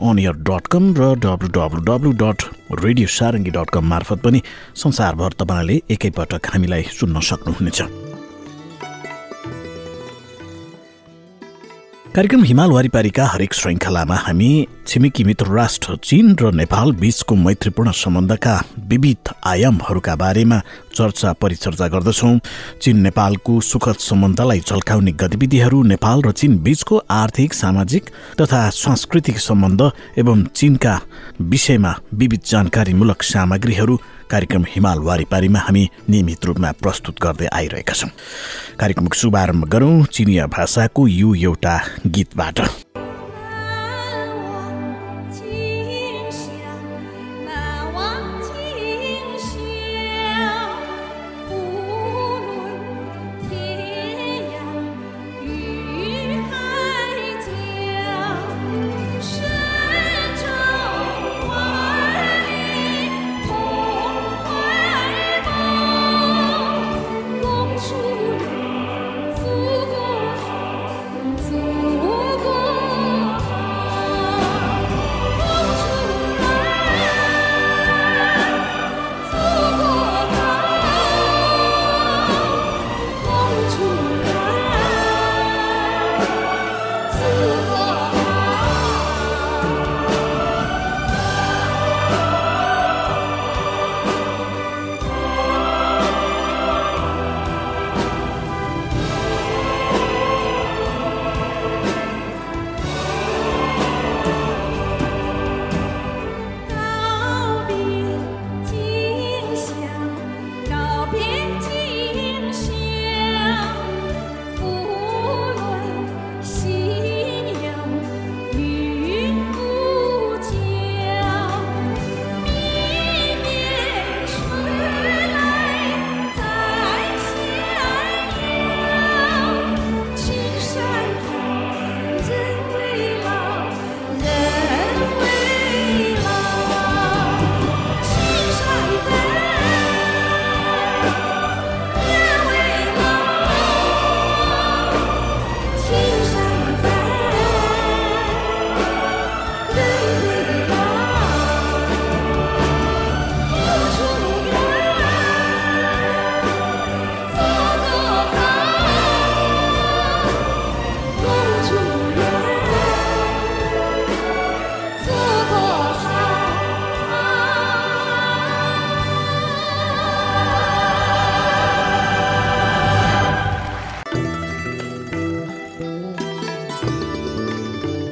अनियर dot com र W W W dot radio Sarangi dot com मार्फत पनि संसारभर तपाईँले एकैपटक हामीलाई सुन्न सक्नुहुनेछ। कार्यक्रम हिमाल वारिपारीका हरेक श्रृङ्खलामा हामी छिमेकी मित्र राष्ट्र चीन र नेपाल बीचको मैत्रीपूर्ण सम्बन्धका विविध आयामहरूका बारेमा चर्चा परिचर्चा गर्दछौँ। चीन नेपालको सुखद सम्बन्धलाई झल्काउने गतिविधिहरू नेपाल र चीन बीचको आर्थिक सामाजिक तथा सांस्कृतिक सम्बन्ध एवं चीनका विषयमा विविध जानकारीमूलक सामग्रीहरू कार्यक्रम हिमाल वारिपारीमा हामी नियमित रूपमा प्रस्तुत गर्दै आइरहेका छौँ। कार्यक्रमको शुभारम्भ गरौँ चिनिया भाषाको यो एउटा गीतबाट।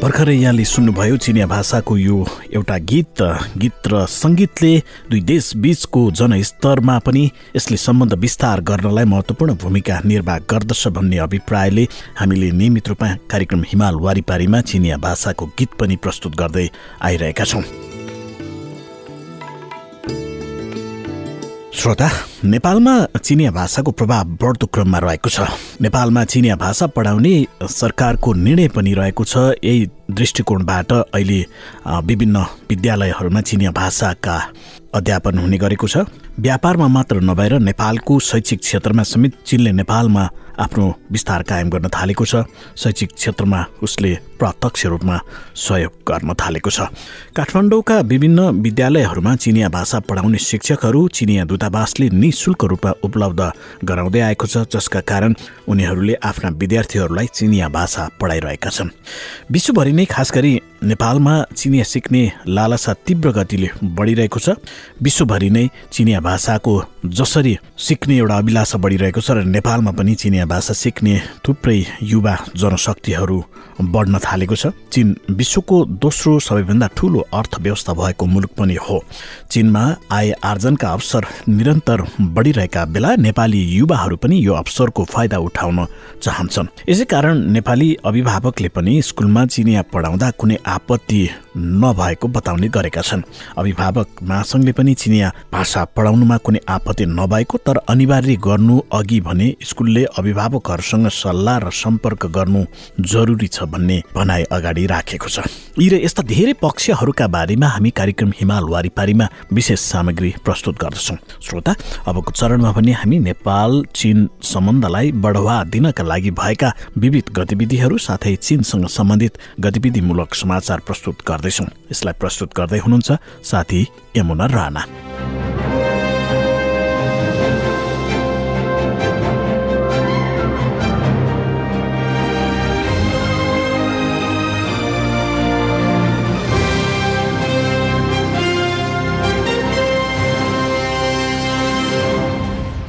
भर्खरै यहाँले सुन्नुभयो चिनिया भाषाको यो एउटा गीत गीत र सङ्गीतले दुई देश बीचको जनस्तरमा पनि यसले सम्बन्ध विस्तार गर्नलाई महत्त्वपूर्ण भूमिका निर्वाह गर्दछ भन्ने अभिप्रायले हामीले नियमित रूपमा कार्यक्रम हिमाल वारिपारीमा चिनिया भाषाको गीत पनि प्रस्तुत गर्दै आइरहेका छौँ। श्रोता नेपालमा चिनिया भाषाको प्रभाव बढ्दो क्रममा रहेको छ। नेपालमा चिनिया भाषा पढाउने सरकारको निर्णय पनि रहेको छ। यही दृष्टिकोणबाट अहिले विभिन्न विद्यालयहरूमा चिनिया भाषाका अध्यापन हुने गरेको छ। व्यापारमा मात्र नभएर नेपालको शैक्षिक क्षेत्रमा समेत चीनले नेपालमा आफ्नो विस्तार कायम गर्न थालेको छ। शैक्षिक क्षेत्रमा उसले प्रत्यक्ष रूपमा सहयोग गर्न थालेको छ। काठमाडौँका विभिन्न विद्यालयहरूमा चिनिया भाषा पढाउने शिक्षकहरू चिनिया दूतावासले निशुल्क रूपमा उपलब्ध गराउँदै आएको छ जसका कारण उनीहरूले आफ्ना विद्यार्थीहरूलाई चिनिया भाषा पढाइरहेका छन्। विश्वभरि नै खास गरी नेपालमा चिनिया सिक्ने लालसा तीव्र गतिले बढिरहेको छ। विश्वभरि नै चिनिया भाषाको जसरी सिक्ने एउटा अभिलाषा बढिरहेको छ र नेपालमा पनि चिनिया भाषा सिक्ने थुप्रै युवा जनशक्तिहरू बढ्न थालेको छ। चीन विश्वको दोस्रो सबैभन्दा ठूलो अर्थव्यवस्था भएको मुलुक पनि हो। चीनमा आय आर्जनका अवसर निरन्तर बढिरहेका बेला नेपाली युवाहरू पनि यो अवसरको फाइदा उठाउन चाहन्छन्। यसै कारण नेपाली अभिभावकले पनि स्कुलमा चिनिया पढाउँदा कुनै आपत्ति नभएको बताउने गरेका छन्। अभिभावक महासङ्घले पनि चिनिया भाषा पढाउनुमा कुनै आपत्ति नभएको तर अनिवार्य गर्नु अघि भने स्कुलले अभिभावकहरूसँग सल्लाह र सम्पर्क गर्नु जरुरी छ भन्ने भनाइ अगाडि राखेको छ। यी र यस्ता धेरै पक्षहरूका बारेमा हामी कार्यक्रम हिमाल वारिपारीमा विशेष सामग्री प्रस्तुत गर्दछौँ। श्रोता अबको चरणमा पनि हामी नेपाल चीन सम्बन्धलाई बढावा दिनका लागि भएका विविध गतिविधिहरू साथै चीनसँग सम्बन्धित गतिविधिमूलक समाचार प्रस्तुत गर्दैछौँ। यसलाई प्रस्तुत गर्दै हुनुहुन्छ साथी यमुना राणा।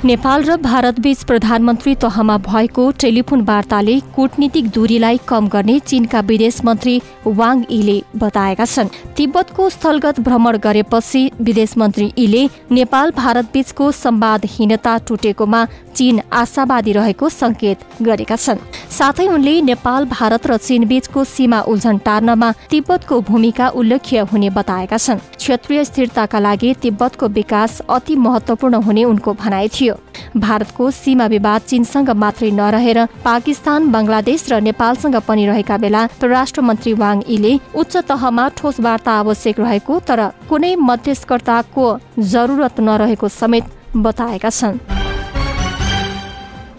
नेपाल र भारतबीच प्रधानमन्त्री तहमा भएको टेलिफोन वार्ताले कूटनीतिक दूरीलाई कम गर्ने चीनका विदेश मन्त्री वाङ यीले बताएका छन्। तिब्बतको स्थलगत भ्रमण गरेपछि विदेश मन्त्री यीले नेपाल भारतबीचको संवादहीनता टुटेकोमा चीन आशावादी रहेको संकेत गरेका छन्। साथै उनले नेपाल भारत र चीन बीचको सीमा उल्झन टार्नमा तिब्बतको भूमिका उल्लेख्य हुने बताएका छन्। क्षेत्रीय स्थिरताका लागि तिब्बतको विकास अति महत्वपूर्ण हुने उनको भनाइ थियो। भारतको सीमा विवाद चीनसँग मात्रै नरहेर पाकिस्तान बंगलादेश र नेपालसँग पनि रहेका बेला परराष्ट्र मन्त्री वाङ यीले उच्च तहमा ठोस वार्ता आवश्यक रहेको तर कुनै मध्यस्थकर्ताको जरुरत नरहेको समेत बताएका छन्।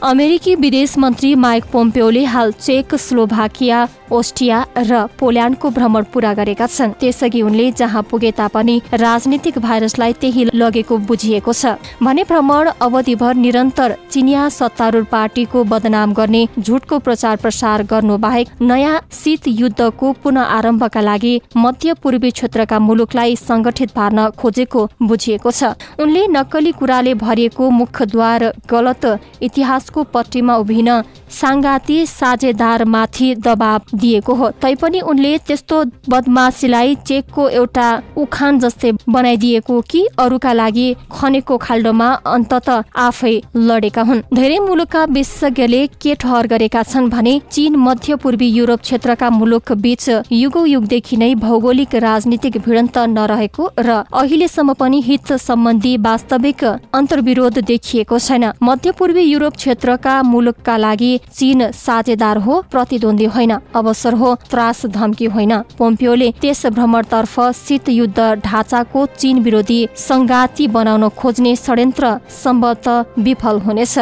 अमेरिकी विदेश मन्त्री माइक पोम्पियोले हाल चेक स्लोभाकिया ओस्टिया र पोल्याण्डको भ्रमण पूरा गरेका छन्। त्यसअघि उनले जहाँ पुगे तापनि राजनीतिक भाइरसलाई त्यही लगेको बुझिएको छ। भने भ्रमण अवधिभर निरन्तर चिनिया सत्तारूढ पार्टीको बदनाम गर्ने झुटको प्रचार प्रसार गर्नु बाहेक नयाँ शीत युद्धको पुनः आरम्भका लागि मध्य पूर्वी क्षेत्रका मुलुकलाई संगठित पार्न खोजेको बुझिएको छ। उनले नक्कली कुराले भरिएको मुखद्वार गलत इतिहासको पट्टीमा उभिन। साङ्गाती साझेदारमाथि दबाव दिएको हो। तैपनि उनले त्यस्तो बदमासीलाई चेकको एउटा उखान जस्तै बनाइदिएको कि अरूका लागि खनेको खाल्डोमा अन्तत आफै लडेका हुन्। धेरै मुलुकका विशेषज्ञले के ठहर गरेका छन् भने चीन मध्य पूर्वी युरोप क्षेत्रका मुलुक बीच युगौ युगदेखि नै भौगोलिक राजनीतिक भिडन्त नरहेको र अहिलेसम्म पनि हित सम्बन्धी वास्तविक अन्तर्विरोध देखिएको छैन। मध्य पूर्वी युरोप क्षेत्रका मुलुकका लागि चीन साझेदार हो प्रतिद्वन्दी होइन अवसर हो त्रास धम्की होइन। पोम्पियोले त्यस भ्रमणतर्फ शीत युद्ध ढाँचाको चीन विरोधी संगाती बनाउन खोज्ने षड्यन्त्र सम्भवत विफल हुनेछ।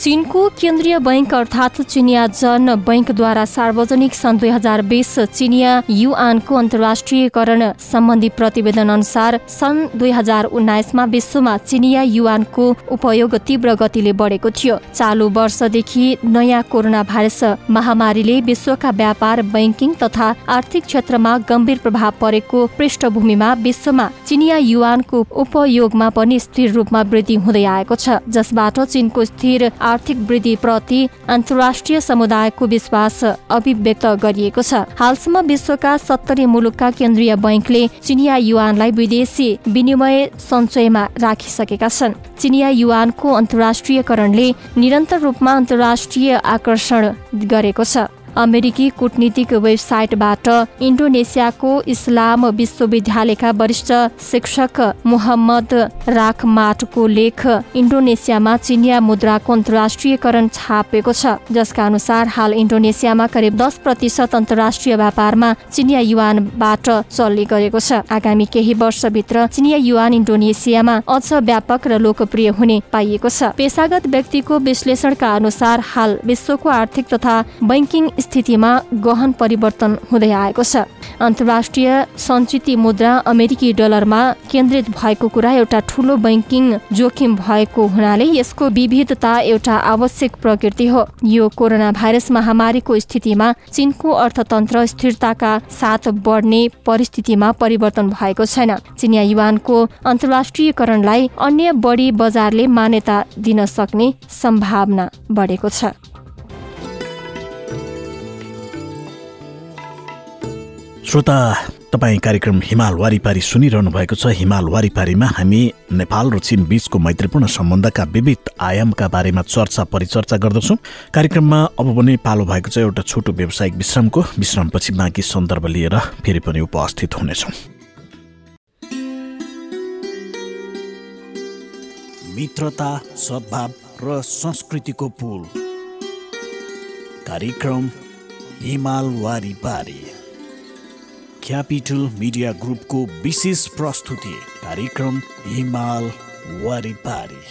चीनको केन्द्रीय बैंक अर्थात् चिनिया जन बैंकद्वारा सार्वजनिक सन् दुई हजार बिस चिनिया युआनको अन्तर्राष्ट्रियकरण सम्बन्धी प्रतिवेदन अनुसार सन् दुई हजार उन्नाइसमा विश्वमा चिनिया युआनको उपयोग तीव्र गतिले बढेको थियो। चालु वर्षदेखि नयाँ कोरोना भाइरस महामारीले विश्वका व्यापार बैंकिङ तथा आर्थिक क्षेत्रमा गम्भीर प्रभाव परेको पृष्ठभूमिमा विश्वमा चिनिया युआनको उपयोगमा पनि स्थिर रूपमा वृद्धि हुँदै आएको छ। जसबाट चीनको स्थिर आर्थिक वृद्धिप्रति अन्तर्राष्ट्रिय समुदायको विश्वास अभिव्यक्त गरिएको छ। हालसम्म विश्वका सत्तरी मुलुकका केन्द्रीय बैंकले चिनिया युवानलाई विदेशी विनिमय सञ्चयमा राखिसकेका छन्। चिनिया युवानको अन्तर्राष्ट्रियकरणले निरन्तर रूपमा अन्तर्राष्ट्रिय आकर्षण गरेको छ। अमेरिकी कूटनीतिक वेबसाइटबाट इन्डोनेसियाको इस्लाम विश्वविद्यालयका वरिष्ठ शिक्षक मोहम्मद राखमाटको लेख इन्डोनेसियामा चिनिया मुद्राको अन्तर्राष्ट्रियकरण छापेको छ जसका अनुसार हाल इन्डोनेसियामा करिब दस प्रतिशत अन्तर्राष्ट्रिय व्यापारमा चिनिया युवानबाट चल्ने गरेको छ। आगामी केही वर्षभित्र चिनिया युवान इन्डोनेसियामा अझ व्यापक र लोकप्रिय हुने पाइएको छ। पेसागत व्यक्तिको विश्लेषणका अनुसार हाल विश्वको आर्थिक तथा बैङ्किङ स्थितिमा गहन परिवर्तन हुँदै आएको छ। अन्तर्राष्ट्रिय सञ्चित मुद्रा अमेरिकी डलरमा केन्द्रित भएको कुरा एउटा ठूलो बैङ्किङ जोखिम भएको हुनाले यसको विविधता एउटा आवश्यक प्रकृति हो। यो कोरोना भाइरस महामारीको स्थितिमा चीनको अर्थतन्त्र स्थिरताका साथ बढ्ने परिस्थितिमा परिवर्तन भएको छैन। चिनिया युवानको अन्तर्राष्ट्रियकरणलाई अन्य बढी बजारले मान्यता दिन सक्ने सम्भावना बढेको छ। श्रोता तपाईँ कार्यक्रम हिमाल वारिपारी सुनिरहनु भएको छ। हिमाल वारिपारीमा हामी नेपाल र चीन बीचको मैत्रीपूर्ण सम्बन्धका विविध आयामका बारेमा चर्चा परिचर्चा गर्दछौँ। कार्यक्रममा अब पनि पालो भएको छ एउटा छोटो व्यावसायिक विश्रामको। विश्रामपछि बाँकी सन्दर्भ लिएर फेरि पनि उपस्थित हुनेछौँ। मित्रता सद्भाव र संस्कृतिको पुल। कार्यक्रम हिमाल वारिपारी। क्यापिटल मिडिया ग्रुपको विशेष प्रस्तुति कार्यक्रम हिमाल वारिपारी।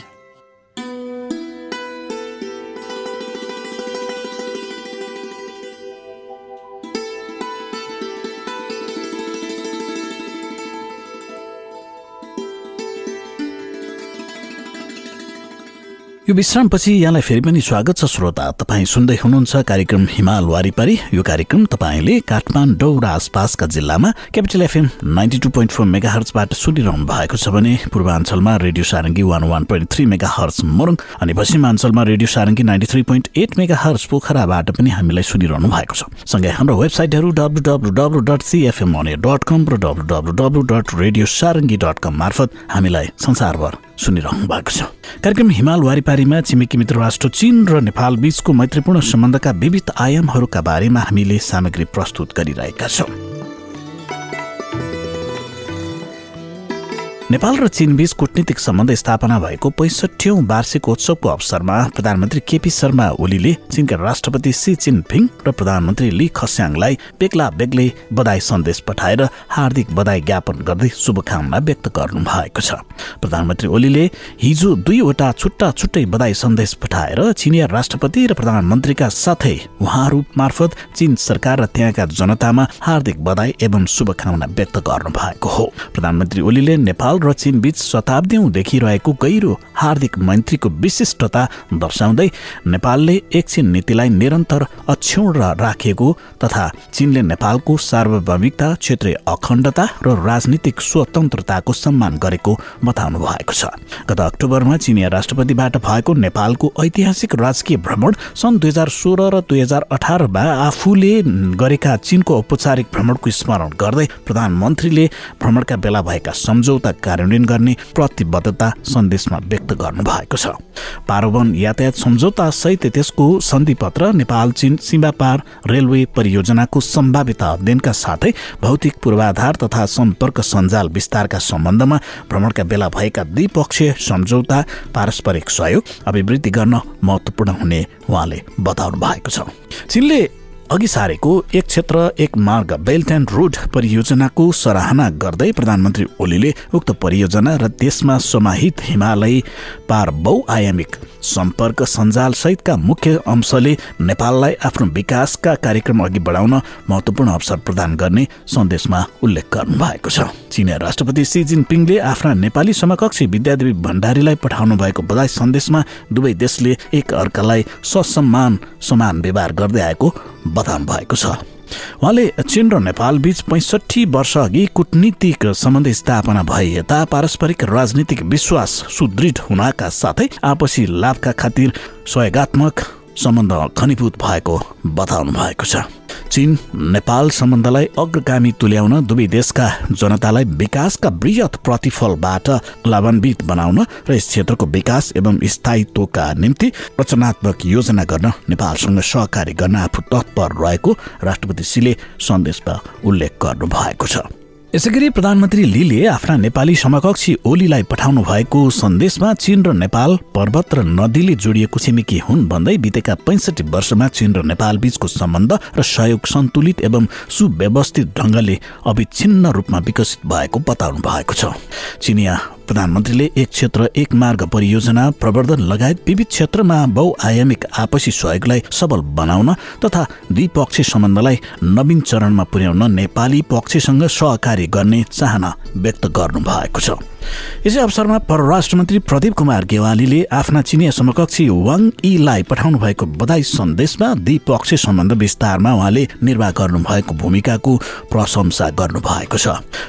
यो विश्रामपछि यहाँलाई फेरि पनि स्वागत छ श्रोता। तपाईँ सुन्दै हुनुहुन्छ कार्यक्रम हिमाल वारिपारी। यो कार्यक्रम तपाईँले काठमाडौँ र आसपासका जिल्लामा Capital FM ninety two point four mega हर्चबाट सुनिरहनु भएको छ भने पूर्वाञ्चलमा radio Sarangi one one point three megahertz Morang अनि पश्चिमाञ्चलमा radio Sarangi ninety three point eight megahertz पोखराबाट पनि हामीलाई सुनिरहनु भएको छ। सँगै हाम्रो वेबसाइटहरू W W W dot CFM dot com र W W W dot radio Sarangi dot com मार्फत हामीलाई संसारभर सुनिरहनु भएको छ। कार्यक्रम हिमाल वारिपारीमा छिमेकी मित्र राष्ट्र चीन र नेपाल बीचको मैत्रीपूर्ण सम्बन्धका विविध आयामहरूका बारेमा हामीले सामग्री प्रस्तुत गरिरहेका छौँ। नेपाल र चीन बीच कूटनीतिक सम्बन्ध स्थापना भएको पैँसठौँ वार्षिकोत्सवको अवसरमा प्रधानमन्त्री केपी शर्मा ओलीले चीनका राष्ट्रपति सी चिनपिङ र प्रधानमन्त्री ली खस्याङलाई बेग्ला बेग्लै बधाई सन्देश पठाएर हार्दिक बधाई ज्ञापन गर्दै शुभकामना व्यक्त गर्नु भएको छ। प्रधानमन्त्री ओलीले हिजो दुईवटा छुट्टा छुट्टै बधाई सन्देश पठाएर चिनिया राष्ट्रपति र प्रधानमन्त्रीका साथै उहाँहरू मार्फत चीन सरकार र त्यहाँका जनतामा हार्दिक बधाई एवं शुभकामना व्यक्त गर्नु भएको हो। प्रधानमन्त्री ओलीले नेपाल र चीन बीच शताब्दीौंदेखि रहेको गहिरो हार्दिक मैत्रीको विशिष्टता दर्शाउँदै नेपालले एकछिन नीतिलाई निरन्तर अक्षुण राखेको तथा चीनले नेपालको सार्वभौमिकता क्षेत्रीय अखण्डता र राजनीतिक स्वतन्त्रताको सम्मान गरेको बताउनु भएको छ। गत अक्टोबरमा चिनिया राष्ट्रपतिबाट भएको नेपालको ऐतिहासिक राजकीय भ्रमण सन् दुई हजार सोह्र र दुई हजार अठारमा आफूले गरेका चीनको औपचारिक भ्रमणको स्मरण गर्दै प्रधानमन्त्रीले भ्रमणका बेला भएका सम्झौता कार्यान्वयन गर्ने प्रतिबद्धता सन्देशमा व्यक्त गर्नु भएको छ। पारोवन यातायात सम्झौता सहित त्यसको सन्धिपत्र नेपाल चीन सीमा पार रेलवे परियोजनाको सम्भावित अध्ययनका साथै भौतिक पूर्वाधार तथा सम्पर्क सञ्जाल विस्तारका सम्बन्धमा भ्रमणका बेला भएका द्विपक्षीय सम्झौता पारस्परिक सहयोग अभिवृद्धि गर्न महत्वपूर्ण हुने उहाँले बताउनु भएको छ। चीनले अघि सारेको एक क्षेत्र एक मार्ग बेल्ट एन्ड रोड परियोजनाको सराहना गर्दै प्रधानमन्त्री ओलीले उक्त परियोजना र देशमा समाहित हिमालय पार बहुआयामिक सम्पर्क सञ्जाल सहितका मुख्य अंशले नेपाललाई आफ्नो विकासका कार्यक्रम अघि बढाउन महत्वपूर्ण अवसर प्रदान गर्ने सन्देशमा उल्लेख गर्नु भएको छ। चिनिया राष्ट्रपति सी जिनपिङले आफ्ना नेपाली समकक्षी विद्यादेवी भण्डारीलाई पठाउनु भएको बधाई सन्देशमा दुवै देशले एक अर्कालाई ससम्मान समान व्यवहार गर्दै आएको बताउनु भएको छ। उहाँले चीन र नेपाल बीच पैँसठी वर्ष अघि कूटनीतिक सम्बन्ध स्थापना भए यता पारस्परिक राजनीतिक विश्वास सुदृढ हुनका साथै आपसी लाभका खातिर सहयोगात्मक सम्बन्ध घनीभूत भएको बताउनु भएको छ। चीन नेपाल सम्बन्धलाई अग्रगामी तुल्याउन दुवै देशका जनतालाई विकासका वृहत प्रतिफलबाट लाभान्वित बनाउन र यस क्षेत्रको विकास एवं स्थायित्वका निम्ति रचनात्मक योजना गर्न नेपालसँग सहकारी गर्न आफू तत्पर रहेको राष्ट्रपति सीले सन्देशमा उल्लेख गर्नु भएको छ। यसै गरी प्रधानमन्त्री लीले आफ्ना नेपाली समकक्षी ओलीलाई पठाउनु भएको सन्देशमा चीन र नेपाल पर्वत र नदीले जोडिएको छिमेकी हुन् भन्दै बितेका पैँसठी वर्षमा चीन र नेपाल बीचको सम्बन्ध र सहयोग सन्तुलित एवं सुव्यवस्थित ढङ्गले अविच्छिन्न रूपमा विकसित भएको बताउनु भएको छ। चिनिया प्रधानमन्त्रीले एक क्षेत्र एक मार्ग परियोजना प्रवर्धन लगायत विविध क्षेत्रमा बहुआयामिक आपसी सहयोगलाई सबल बनाउन तथा द्विपक्षीय सम्बन्धलाई नवीन चरणमा पुर्याउन नेपाली पक्षसँग सहकारी गर्ने चाहना व्यक्त गर्नु भएको छ। यसै अवसरमा परराष्ट्र मन्त्री प्रदीप कुमार गेवालीले आफ्ना चिनिया समकक्षी वाङ यीलाई पठाउनु भएको बधाई सन्देशमा द्विपक्षीय सम्बन्ध विस्तारमा उहाँले निर्वाह गर्नु भएको भूमिकाको प्रशंसा गर्नु भएको छ।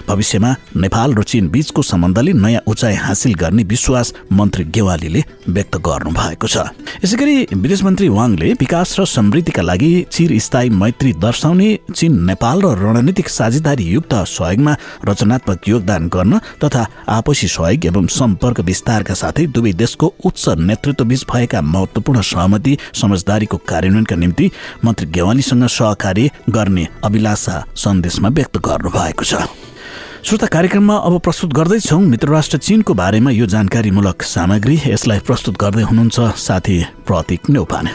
भविष्यमा नेपाल र चीन बीचको सम्बन्धले नयाँ उचाइ हासिल गर्ने विश्वास मन्त्री गेवालीले व्यक्त गर्नु भएको छ। यसै गरी विदेश मन्त्री वाङले विकास र समृद्धिका लागि चिरस्थायी मैत्री दर्शाउने चीन नेपाल र रणनीतिक साझेदारी युक्त सहयोगमा रचनात्मक योगदान गर्न तथा आपसी सहयोग एवं सम्पर्क विस्तारका साथै दुवै देशको उच्च नेतृत्वबीच भएका महत्वपूर्ण सहमति समझदारीको कार्यान्वयनका निम्ति मन्त्री गेवालीसँग सहकार्य गर्ने अभिलाषा सन्देशमा व्यक्त गर्नु भएको छ। श्रोता कार्यक्रममा अब प्रस्तुत गर्दैछौँ मित्रराष्ट्र चीनको बारेमा यो जानकारीमूलक सामग्री। यसलाई प्रस्तुत गर्दै हुनुहुन्छ साथी प्रतीक नेउपाने।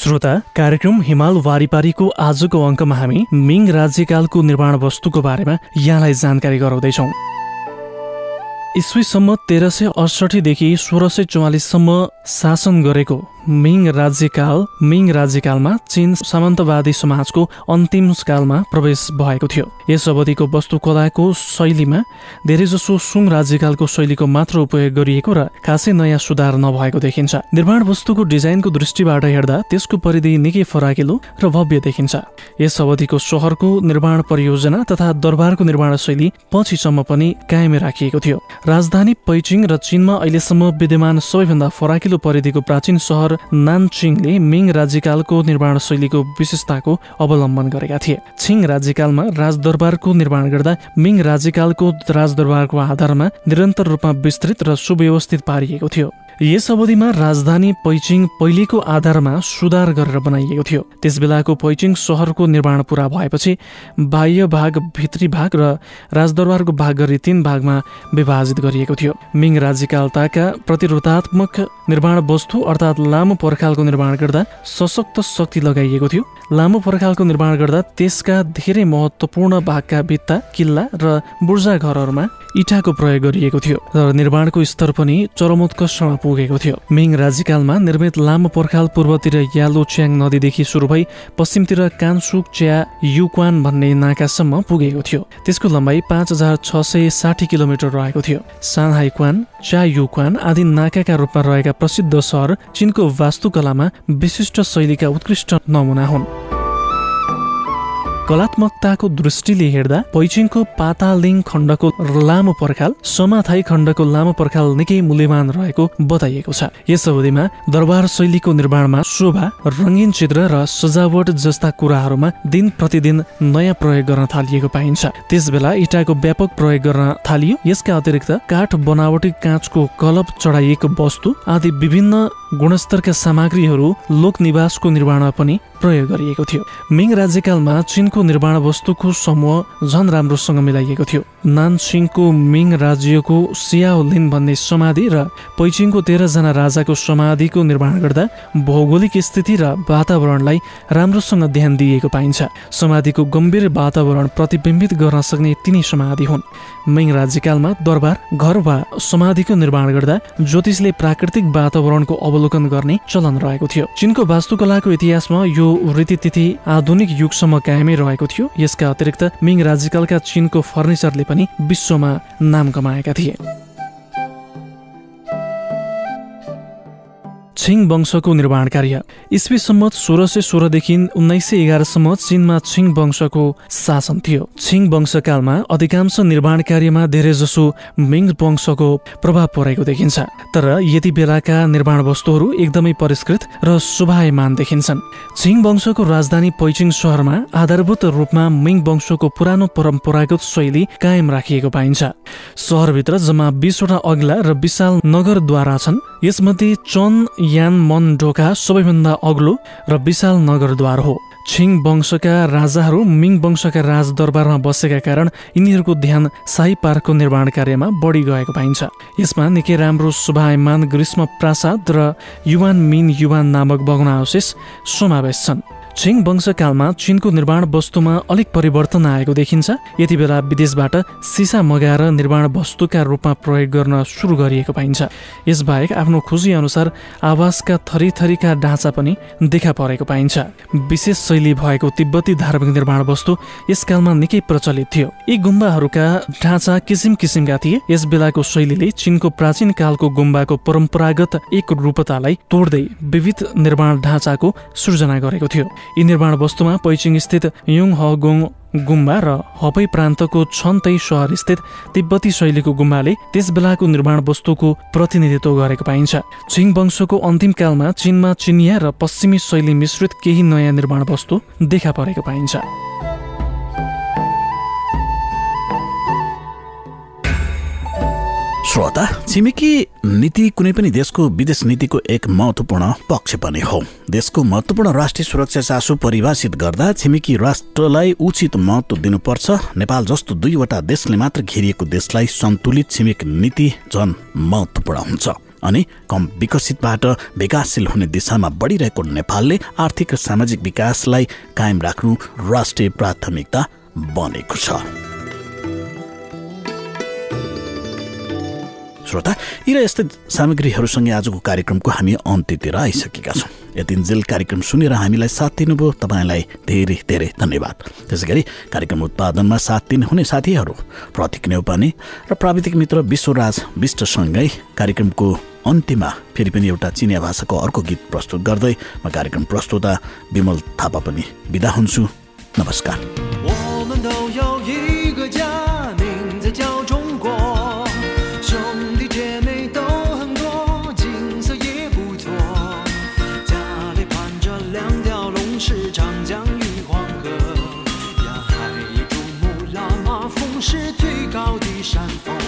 श्रोता कार्यक्रम हिमाल वारिपारीको आजको अङ्कमा हामी मिङ राज्यकालको निर्माण वस्तुको बारेमा यहाँलाई जानकारी गराउँदैछौँ। इस्वीसम्म तेह्र सय अडसठीदेखि सोह्र सय चौवालिससम्म शासन गरेको मिङ राज्यकाल मिङ राज्यकालमा चीन सामन्तवादी समाजको अन्तिम कालमा प्रवेश भएको थियो। यस अवधिको वस्तुकलाको शैलीमा धेरैजसो सुङ राज्यकालको शैलीको मात्र उपयोग गरिएको र खासै नयाँ सुधार नभएको देखिन्छ। निर्माण वस्तुको डिजाइनको दृष्टिबाट हेर्दा त्यसको परिधि निकै फराकिलो र भव्य देखिन्छ। यस अवधिको सहरको निर्माण परियोजना तथा दरबारको निर्माण शैली पछिसम्म पनि कायमै राखिएको थियो। राजधानी पैचिङ र चीनमा अहिलेसम्म विद्यमान सबैभन्दा फराकिलो परिधिको प्राचीन सहर नानचिङले मिङ राज्यकालको निर्माण शैलीको विशेषताको अवलम्बन गरेका थिए। छिङ राज्यकालमा राजदरबारको निर्माण गर्दा मिङ राज्यकालको राजदरबारको आधारमा निरन्तर रूपमा विस्तृत र सुव्यवस्थित पारिएको थियो। यस अवधिमा राजधानी पैचिङ पहिलेको आधारमा सुधार गरेर बनाइएको थियो। त्यस बेलाको पैचिङ सहरको निर्माण पूरा भएपछि बाह्य भाग भित्री भाग र राजदरबारको भाग गरी तीन भागमा विभाजित गरिएको थियो। मिङ राज्यकालताका प्रतिरोधात्मक निर्माण वस्तु अर्थात् लामो पर्खालको निर्माण गर्दा सशक्त शक्ति लगाइएको थियो। लामो पर्खालको निर्माण गर्दा त्यसका धेरै महत्त्वपूर्ण भागका भित्ता किल्ला र बुर्जा घरहरूमा इँटाको प्रयोग गरिएको थियो। र निर्माणको स्तर पनि चरमोत्कर्षमा पुगेको थियो। मिङ राज्यकालमा निर्मित लामो पर्खाल पूर्वतिर यालो च्याङ नदीदेखि सुरु भई पश्चिमतिर कानसुक च्या युक्वान भन्ने नाकासम्म पुगेको थियो। त्यसको लम्बाइ पाँच हजार छ सय साठी किलोमिटर रहेको थियो। सानहाइक्वान च्या युक्वान आदि नाकाका रूपमा रहेका प्रसिद्ध सहर चीनको वास्तुकलामा विशिष्ट शैलीका उत्कृष्ट नमुना हुन्। कलात्मकताको दृष्टिले हेर्दा पैचिङको पातालिङ खण्डको लामो पर्खाल समाथाई खण्डको लामो पर्खाल निकै मूल्यवान रहेको बताइएको छ। यस अवधिमा दरबार शैलीको निर्माणमा शोभा रङ्गीन चित्र र सजावट जस्ता कुराहरूमा दिन प्रतिदिन नयाँ प्रयोग गर्न थालिएको पाइन्छ। त्यस बेला इँटाको व्यापक प्रयोग गर्न थालियो। यसका अतिरिक्त काठ बनावटी काँचको कलप चढाइएको वस्तु आदि विभिन्न गुणस्तरका सामग्रीहरू लोक निवासको निर्माणमा पनि प्रयोग गरिएको थियो। मिङ राज्यकालमा चीनको निर्माण वस्तुको समूह झन राम्रोसँग मिलाइएको थियो। नानसिङको मिङ राज्यको सियाओलिन भन्ने समाधि र पैचिङको तेह्रजना राजाको समाधिको निर्माण गर्दा भौगोलिक स्थिति र वातावरणलाई राम्रोसँग ध्यान दिइएको पाइन्छ। समाधिको गम्भीर वातावरण प्रतिबिम्बित गर्न सक्ने तिनै समाधि हुन्। मिङ राज्यकालमा दरबार घर वा समाधिको निर्माण गर्दा ज्योतिषले प्राकृतिक वातावरणको अवलोकन गर्ने चलन रहेको थियो। चीनको वास्तुकलाको इतिहासमा यो रीतिथिति आधुनिक युगसम्म कायमै रहेको थियो। यसका अतिरिक्त मिङ राज्यकालका चीनको फर्निचरले पनि विश्वमा नाम कमाएका थिए। छिङ वंशको निर्माण कार्य। इस्वी सम्मत सोह्र सय सोह्रदेखि उन्नाइस सय एघारसम्म चीनमा छिङ वंशको शासन थियो। छिङ वंशकालमा अधिकांश निर्माण कार्यमा धेरैजसो मिङ वंशको प्रभाव परेको देखिन्छ। तर यति बेलाका निर्माण वस्तुहरू एकदमै परिष्कृत र शोभायमान देखिन्छन्। छिङ वंशको राजधानी पैचिङ सहरमा आधारभूत रूपमा मिङ वंशको पुरानो परम्परागत शैली कायम राखिएको पाइन्छ। सहरभित्र जम्मा बिसवटा अग्ला र विशाल नगरद्वारा छन्। यसमध्ये चन यान मन ढोका सबैभन्दा अग्लो र विशाल नगरद्वार हो। छिङ वंशका राजाहरू मिङ वंशका राजदरबारमा बसेका कारण यिनीहरूको ध्यान शाही पार्कको निर्माण कार्यमा बढी गएको पाइन्छ। यसमा निकै राम्रो शोभायमान ग्रीष्म प्रासाद र युवान मिन युवान नामक भग्नावशेष समावेश छन्। छिङ वंशकालमा चिनको निर्माण वस्तुमा अलिक परिवर्तन आएको देखिन्छ। यति बेला विदेशबाट सिसा मगाएर निर्माण वस्तुका रूपमा प्रयोग गर्न सुरु गरिएको पाइन्छ। यसबाहेक आफ्नो खुसी अनुसार आवासका थरीथरीका ढाँचा पनि देखा परेको पाइन्छ। विशेष शैली भएको तिब्बती धार्मिक निर्माण वस्तु यसकालमा निकै प्रचलित थियो। यी गुम्बाहरूका ढाँचा किसिम किसिमका थिए। यस बेलाको शैलीले चिनको प्राचीन कालको गुम्बाको परम्परागत एक रूपतालाई तोड्दै विविध निर्माण ढाँचाको सृजना गरेको थियो। यी निर्माण वस्तुमा पैचिङ स्थित युङ हगोङ गुम्बा र हपै प्रान्तको छन्तै सहर स्थित तिब्बती शैलीको गुम्बाले त्यस बेलाको निर्माण वस्तुको प्रतिनिधित्व गरेको पाइन्छ। छिङ वंशको अन्तिम कालमा चीनमा चिनिया र पश्चिमी शैली मिश्रित केही नयाँ निर्माण वस्तु देखा परेको पाइन्छ। श्रोता छिमेकी नीति कुनै पनि देशको विदेश नीतिको एक महत्वपूर्ण पक्ष पनि हो। देशको महत्वपूर्ण राष्ट्रिय सुरक्षा चासो परिभाषित गर्दा छिमेकी राष्ट्रलाई उचित महत्व दिनुपर्छ। नेपाल जस्तो दुईवटा देशले मात्र घेरिएको देशलाई सन्तुलित छिमेक नीति झन महत्वपूर्ण हुन्छ। अनि कम विकसितबाट विकासशील हुने दिशामा बढिरहेको नेपालले आर्थिक र सामाजिक विकासलाई कायम राख्नु राष्ट्रिय प्राथमिकता बनेको छ। श्रोता यी र यस्तै सामग्रीहरूसँगै आजको कार्यक्रमको हामी अन्त्यतिर आइसकेका छौँ। यतिन्जेल कार्यक्रम सुनेर हामीलाई साथ दिनुभयो। तपाईँलाई धेरै धेरै धन्यवाद। त्यसै गरी कार्यक्रम उत्पादनमा साथ दिनुहुने साथीहरू प्रतीक नेउपाने र प्राविधिक मित्र विश्वराज विष्टसँगै कार्यक्रमको अन्त्यमा फेरि पनि एउटा चिनिया भाषाको अर्को गीत प्रस्तुत गर्दै म कार्यक्रम प्रस्तुता विमल थापा पनि बिदा हुन्छु। नमस्कार। 绽放